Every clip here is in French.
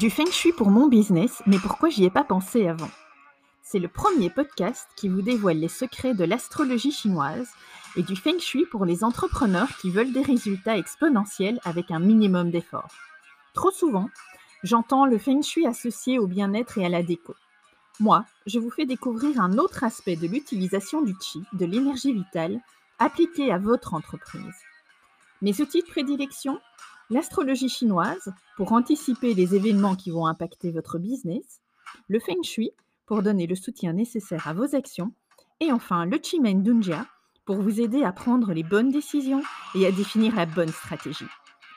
Du feng shui pour mon business, mais pourquoi j'y ai pas pensé avant? C'est le premier podcast qui vous dévoile les secrets de l'astrologie chinoise et du feng shui pour les entrepreneurs qui veulent des résultats exponentiels avec un minimum d'efforts. Trop souvent, j'entends le feng shui associé au bien-être et à la déco. Moi, je vous fais découvrir un autre aspect de l'utilisation du chi, de l'énergie vitale, appliquée à votre entreprise. Mes outils de prédilection? L'astrologie chinoise pour anticiper les événements qui vont impacter votre business, le feng shui pour donner le soutien nécessaire à vos actions, et enfin le Chimen Dunjia pour vous aider à prendre les bonnes décisions et à définir la bonne stratégie.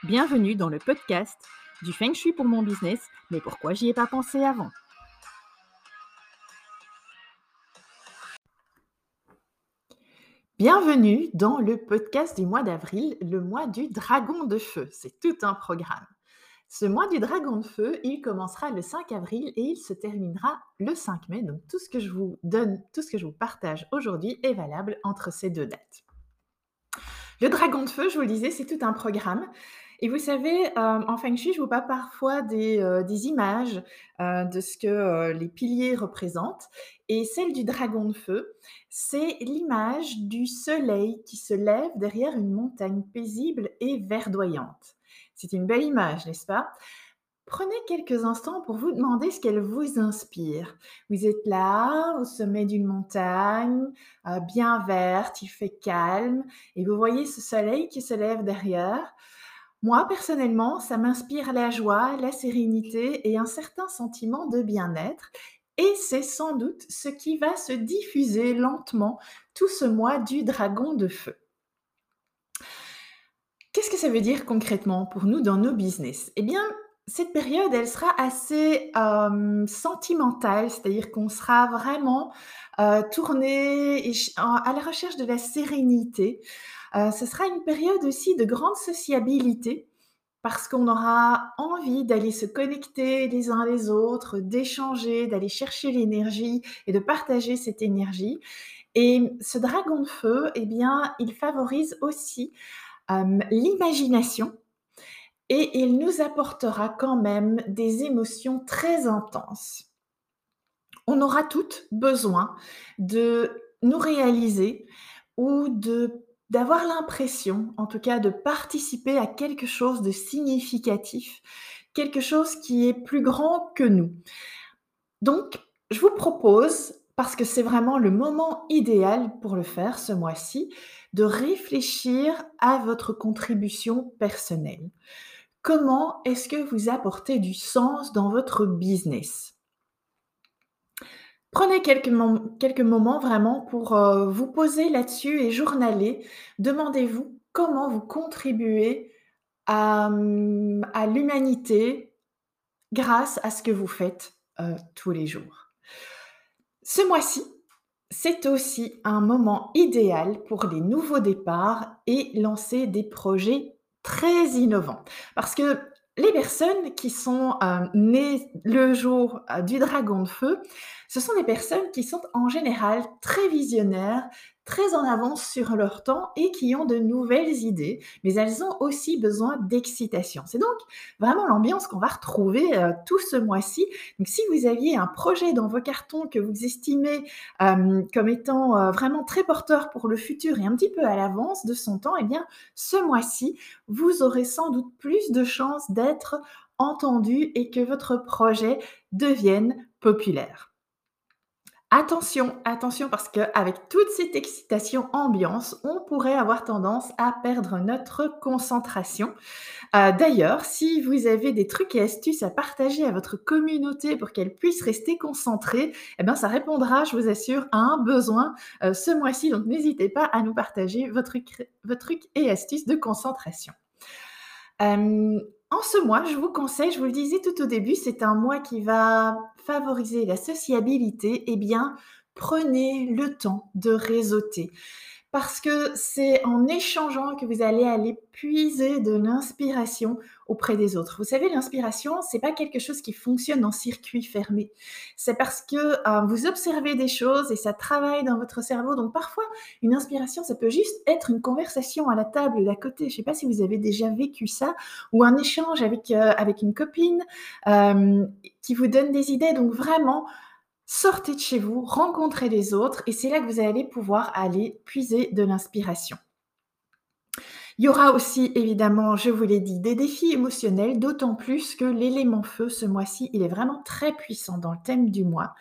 Bienvenue dans le podcast du Feng Shui pour mon business, mais pourquoi j'y ai pas pensé avant? Bienvenue dans le podcast du mois d'avril, le mois du dragon de feu. C'est tout un programme. Ce mois du dragon de feu, il commencera le 5 avril et il se terminera le 5 mai. Donc tout ce que je vous donne, tout ce que je vous partage aujourd'hui est valable entre ces deux dates. Le dragon de feu, je vous le disais, c'est tout un programme. Et vous savez, euh, en Feng Shui, je vous parle parfois des, euh, images euh, de ce que les piliers représentent. Et celle du dragon de feu, c'est l'image du soleil qui se lève derrière une montagne paisible et verdoyante. C'est une belle image, n'est-ce pas? Prenez quelques instants pour vous demander ce qu'elle vous inspire. Vous êtes là, au sommet d'une montagne, bien verte, il fait calme, et vous voyez ce soleil qui se lève derrière. Moi, personnellement, ça m'inspire la joie, la sérénité et un certain sentiment de bien-être. Et c'est sans doute ce qui va se diffuser lentement tout ce mois du dragon de feu. Qu'est-ce que ça veut dire concrètement pour nous dans nos business? Eh bien, cette période, elle sera assez sentimentale, c'est-à-dire qu'on sera vraiment tourné à la recherche de la sérénité. Euh, ce sera une période aussi de grande sociabilité parce qu'on aura envie d'aller se connecter les uns les autres, d'échanger, d'aller chercher l'énergie et de partager cette énergie. Et ce dragon de feu, eh bien, il favorise aussi euh, l'imagination et il nous apportera quand même des émotions très intenses. On aura toutes besoin de nous réaliser ou de d'avoir l'impression, en tout cas, de participer à quelque chose de significatif, quelque chose qui est plus grand que nous. Donc, je vous propose, parce que c'est vraiment le moment idéal pour le faire ce mois-ci, de réfléchir à votre contribution personnelle. Comment est-ce que vous apportez du sens dans votre business? Prenez quelques, moments vraiment pour euh, vous poser là-dessus et journaler. Demandez-vous comment vous contribuez à, hum, l'humanité grâce à ce que vous faites euh, tous les jours. Ce mois-ci, c'est aussi un moment idéal pour les nouveaux départs et lancer des projets très innovants. Parce que les personnes qui sont euh, nées le jour du dragon de feu, ce sont des personnes qui sont en général très visionnaires, très en avance sur leur temps et qui ont de nouvelles idées, mais elles ont aussi besoin d'excitation. C'est donc vraiment l'ambiance qu'on va retrouver euh, tout ce mois-ci. Donc si vous aviez un projet dans vos cartons que vous estimez comme étant euh, vraiment très porteur pour le futur et un petit peu à l'avance de son temps, eh bien ce mois-ci, vous aurez sans doute plus de chances d'être entendu et que votre projet devienne populaire. Attention, attention, parce qu'avec toute cette excitation ambiance, on pourrait avoir tendance à perdre notre concentration. Euh, d'ailleurs, si vous avez des trucs et astuces à partager à votre communauté pour qu'elle puisse rester concentrée, eh bien, ça répondra, je vous assure, à un besoin euh, ce mois-ci. Donc, n'hésitez pas à nous partager votre, truc et astuces de concentration. Euh, en ce mois, je vous conseille, je vous le disais tout au début, c'est un mois qui va favoriser la sociabilité. Eh bien, Prenez le temps de réseauter parce que c'est en échangeant que vous allez aller puiser de l'inspiration auprès des autres. Vous savez, l'inspiration, c'est pas quelque chose qui fonctionne en circuit fermé. C'est parce que euh, vous observez des choses et ça travaille dans votre cerveau. Donc parfois, une inspiration, ça peut juste être une conversation à la table d'à côté. Je sais pas si vous avez déjà vécu ça ou un échange avec euh, avec une copine euh, qui vous donne des idées. Donc vraiment sortez de chez vous, rencontrez les autres et c'est là que vous allez pouvoir aller puiser de l'inspiration. Il y aura aussi évidemment, je vous l'ai dit, des défis émotionnels, d'autant plus que l'élément feu ce mois-ci, il est vraiment très puissant dans le thème du mois.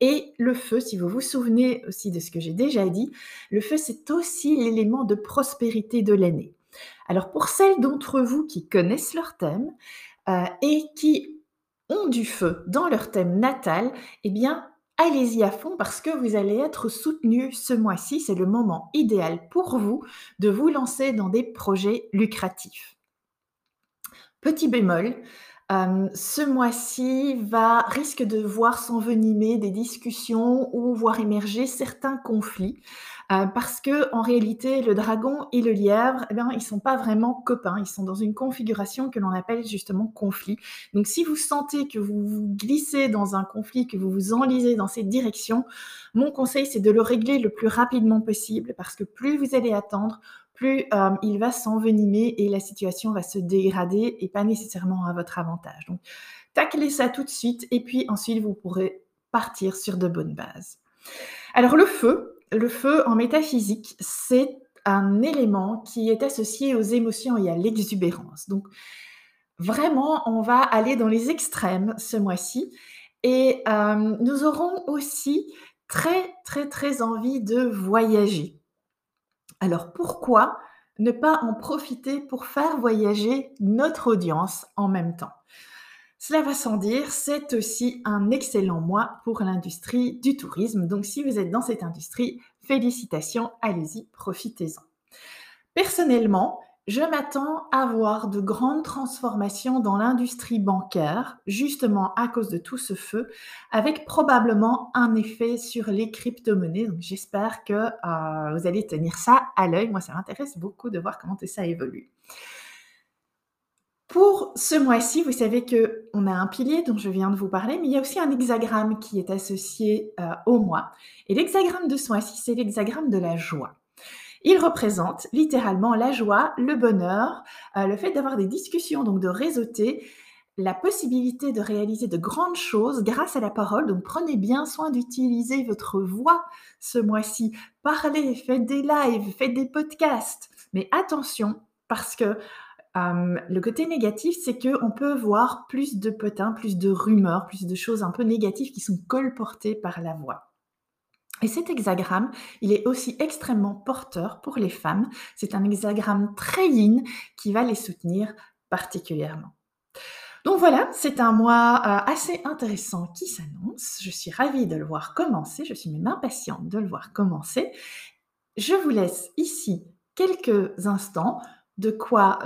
Et le feu, si vous vous souvenez aussi de ce que j'ai déjà dit, le feu, c'est aussi l'élément de prospérité de l'année. Alors pour celles d'entre vous qui connaissent leur thème euh, et qui ont du feu dans leur thème natal, eh bien, allez-y à fond parce que vous allez être soutenu ce mois-ci. C'est le moment idéal pour vous de vous lancer dans des projets lucratifs. Petit bémol, euh, ce mois-ci va risque de voir s'envenimer des discussions ou voir émerger certains conflits. Euh, parce que en réalité, le dragon et le lièvre, eh bien, ils sont pas vraiment copains. Ils sont dans une configuration que l'on appelle justement conflit. Donc, si vous sentez que vous vous glissez dans un conflit, que vous vous enlisez dans cette direction, mon conseil, c'est de le régler le plus rapidement possible, parce que plus vous allez attendre, plus euh, il va s'envenimer et la situation va se dégrader et pas nécessairement à votre avantage. Donc, taclez ça tout de suite et puis ensuite vous pourrez partir sur de bonnes bases. Alors le feu, le feu en métaphysique, c'est un élément qui est associé aux émotions et à l'exubérance. Donc, vraiment, on va aller dans les extrêmes ce mois-ci. Et euh, nous aurons aussi très, très, très envie de voyager. Alors, pourquoi ne pas en profiter pour faire voyager notre audience en même temps? Cela va sans dire, c'est aussi un excellent mois pour l'industrie du tourisme. Donc si vous êtes dans cette industrie, félicitations, allez-y, profitez-en. Personnellement, je m'attends à voir de grandes transformations dans l'industrie bancaire, justement à cause de tout ce feu, avec probablement un effet sur les crypto-monnaies. Donc j'espère que euh, vous allez tenir ça à l'œil. Moi, ça m'intéresse beaucoup de voir comment ça évolue. Pour ce mois-ci, vous savez que on a un pilier dont je viens de vous parler, mais il y a aussi un hexagramme qui est associé euh, au mois. Et l'hexagramme de ce mois-ci, c'est l'hexagramme de la joie. Il représente littéralement la joie, le bonheur, euh, le fait d'avoir des discussions, donc de réseauter, la possibilité de réaliser de grandes choses grâce à la parole. Donc prenez bien soin d'utiliser votre voix ce mois-ci. Parlez, faites des lives, faites des podcasts. Mais attention, parce que le côté négatif, c'est qu'on peut voir plus de potins, plus de rumeurs, plus de choses un peu négatives qui sont colportées par la voix. Et cet hexagramme, il est aussi extrêmement porteur pour les femmes. C'est un hexagramme très yin qui va les soutenir particulièrement. Donc voilà, c'est un mois euh, assez intéressant qui s'annonce. Je suis ravie de le voir commencer. Je suis même impatiente de le voir commencer. Je vous laisse ici quelques instants de quoi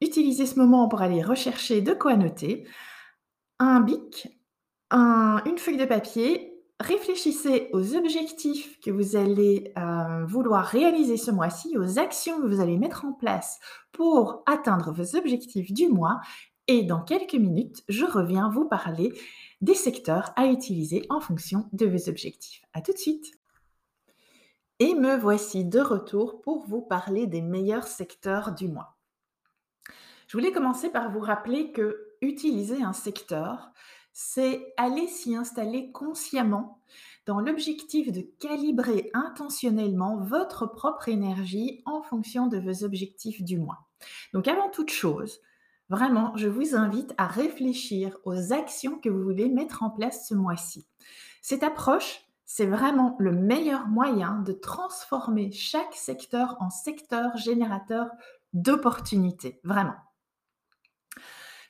utiliser ce moment pour aller rechercher de quoi noter, un bic, une feuille de papier, réfléchissez aux objectifs que vous allez euh, vouloir réaliser ce mois-ci, aux actions que vous allez mettre en place pour atteindre vos objectifs du mois. Et dans quelques minutes, je reviens vous parler des secteurs à utiliser en fonction de vos objectifs. À tout de suite. Et me voici de retour pour vous parler des meilleurs secteurs du mois. Je voulais commencer par vous rappeler que utiliser un secteur, c'est aller s'y installer consciemment dans l'objectif de calibrer intentionnellement votre propre énergie en fonction de vos objectifs du mois. Donc avant toute chose, vraiment, je vous invite à réfléchir aux actions que vous voulez mettre en place ce mois-ci. Cette approche, c'est vraiment le meilleur moyen de transformer chaque secteur en secteur générateur d'opportunités, vraiment.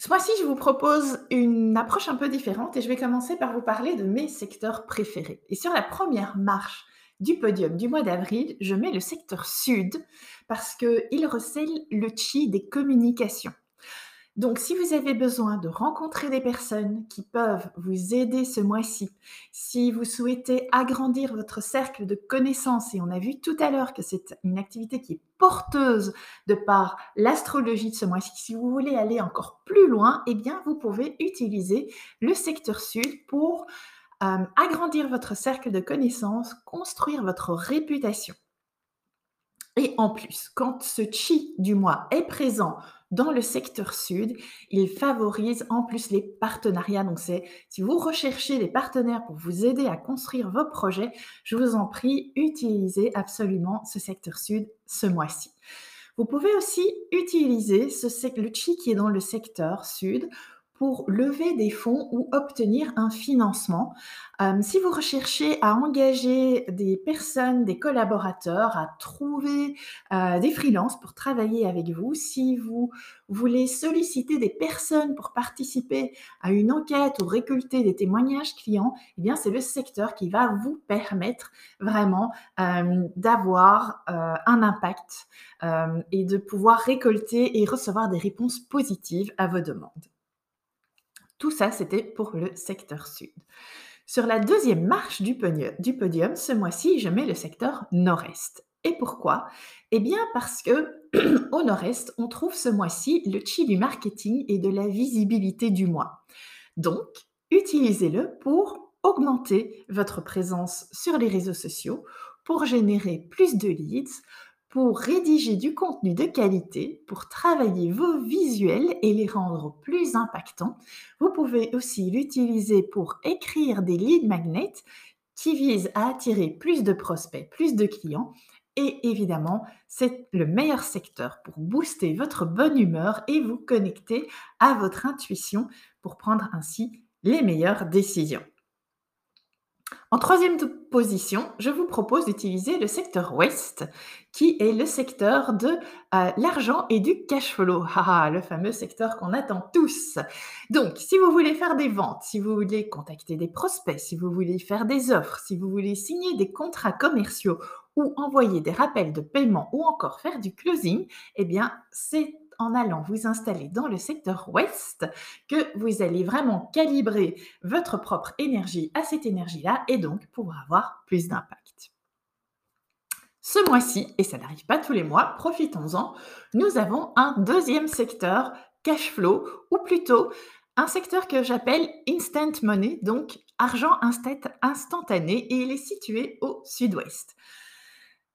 Ce mois-ci, je vous propose une approche un peu différente et je vais commencer par vous parler de mes secteurs préférés. Et sur la première marche du podium du mois d'avril, je mets le secteur sud parce qu'il recèle le chi des communications. Donc, si vous avez besoin de rencontrer des personnes qui peuvent vous aider ce mois-ci, si vous souhaitez agrandir votre cercle de connaissances, et on a vu tout à l'heure que c'est une activité qui est porteuse de par l'astrologie de ce mois-ci, si vous voulez aller encore plus loin, eh bien, vous pouvez utiliser le secteur sud pour euh, agrandir votre cercle de connaissances, construire votre réputation. Et en plus, quand ce chi du mois est présent dans le secteur sud, il favorise en plus les partenariats. Donc c'est si vous recherchez des partenaires pour vous aider à construire vos projets, je vous en prie, utilisez absolument ce secteur sud ce mois-ci. Vous pouvez aussi utiliser ce, le chi qui est dans le secteur sud pour lever des fonds ou obtenir un financement. Euh, si vous recherchez à engager des personnes, des collaborateurs, à trouver euh, des freelances pour travailler avec vous, si vous voulez solliciter des personnes pour participer à une enquête ou récolter des témoignages clients, eh bien c'est le secteur qui va vous permettre vraiment euh, d'avoir un impact et de pouvoir récolter et recevoir des réponses positives à vos demandes. Tout ça, c'était pour le secteur sud. Sur la deuxième marche du podium, ce mois-ci, je mets le secteur nord-est. Et pourquoi? Eh bien parce que au nord-est, on trouve ce mois-ci le chi du marketing et de la visibilité du mois. Donc, utilisez-le pour augmenter votre présence sur les réseaux sociaux, pour générer plus de leads, pour rédiger du contenu de qualité, pour travailler vos visuels et les rendre plus impactants. Vous pouvez aussi l'utiliser pour écrire des lead magnets qui visent à attirer plus de prospects, plus de clients. Et évidemment, c'est le meilleur secteur pour booster votre bonne humeur et vous connecter à votre intuition pour prendre ainsi les meilleures décisions. En troisième position, je vous propose d'utiliser le secteur ouest, qui est le secteur de euh, l'argent et du cash flow. Ah, le fameux secteur qu'on attend tous. Donc, si vous voulez faire des ventes, si vous voulez contacter des prospects, si vous voulez faire des offres, si vous voulez signer des contrats commerciaux ou envoyer des rappels de paiement ou encore faire du closing, eh bien, c'est en allant vous installer dans le secteur ouest que vous allez vraiment calibrer votre propre énergie à cette énergie-là et donc pouvoir avoir plus d'impact. Ce mois-ci, et ça n'arrive pas tous les mois, profitons-en, nous avons un deuxième secteur cash flow, ou plutôt un secteur que j'appelle instant money, donc argent instantané, et il est situé au sud-ouest.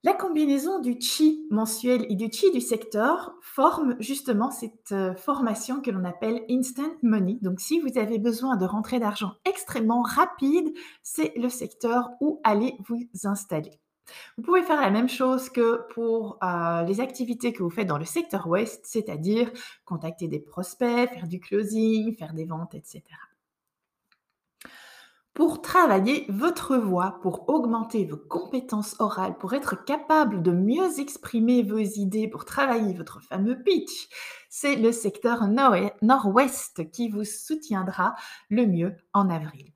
La combinaison du chi mensuel et du chi du secteur forme justement cette euh, formation que l'on appelle Instant Money. Donc si vous avez besoin de rentrer d'argent extrêmement rapide, c'est le secteur où allez vous installer. Vous pouvez faire la même chose que pour euh, les activités que vous faites dans le secteur ouest, c'est-à-dire contacter des prospects, faire du closing, faire des ventes, etc pour travailler votre voix, pour augmenter vos compétences orales, pour être capable de mieux exprimer vos idées, pour travailler votre fameux pitch. C'est le secteur nord-ouest qui vous soutiendra le mieux en avril.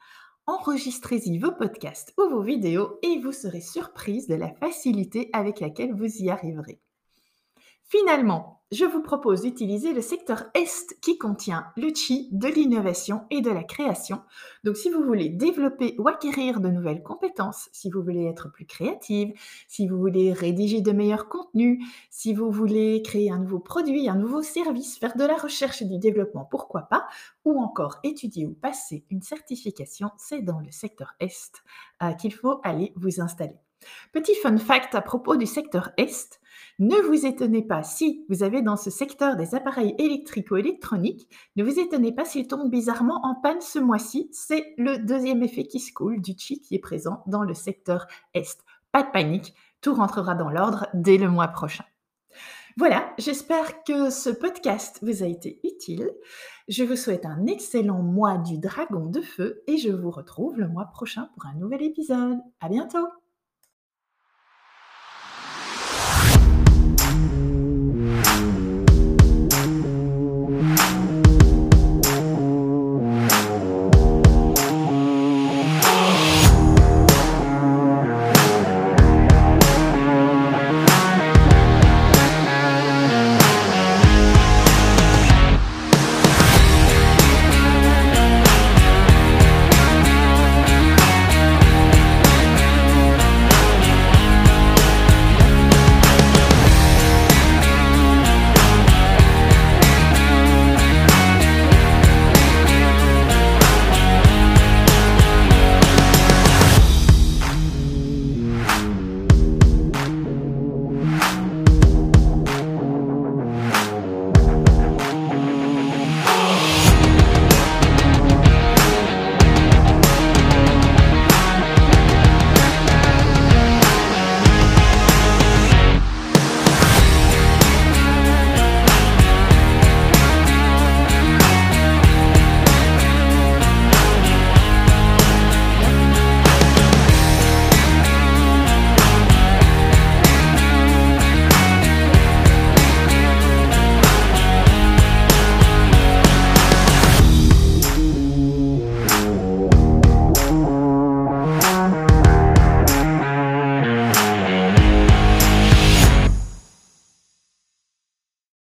Enregistrez-y vos podcasts ou vos vidéos et vous serez surprise de la facilité avec laquelle vous y arriverez. Finalement, je vous propose d'utiliser le secteur Est qui contient le chi de l'innovation et de la création. Donc si vous voulez développer ou acquérir de nouvelles compétences, si vous voulez être plus créative, si vous voulez rédiger de meilleurs contenus, si vous voulez créer un nouveau produit, un nouveau service, faire de la recherche et du développement, pourquoi pas, ou encore étudier ou passer une certification, c'est dans le secteur Est euh, qu'il faut aller vous installer. Petit fun fact à propos du secteur Est, ne vous étonnez pas si vous avez dans ce secteur des appareils électriques ou électroniques, ne vous étonnez pas s'ils tombent bizarrement en panne ce mois-ci. C'est le deuxième effet qui se coule du chi qui est présent dans le secteur Est. Pas de panique, tout rentrera dans l'ordre dès le mois prochain. Voilà, j'espère que ce podcast vous a été utile. Je vous souhaite un excellent mois du dragon de feu et je vous retrouve le mois prochain pour un nouvel épisode. À bientôt!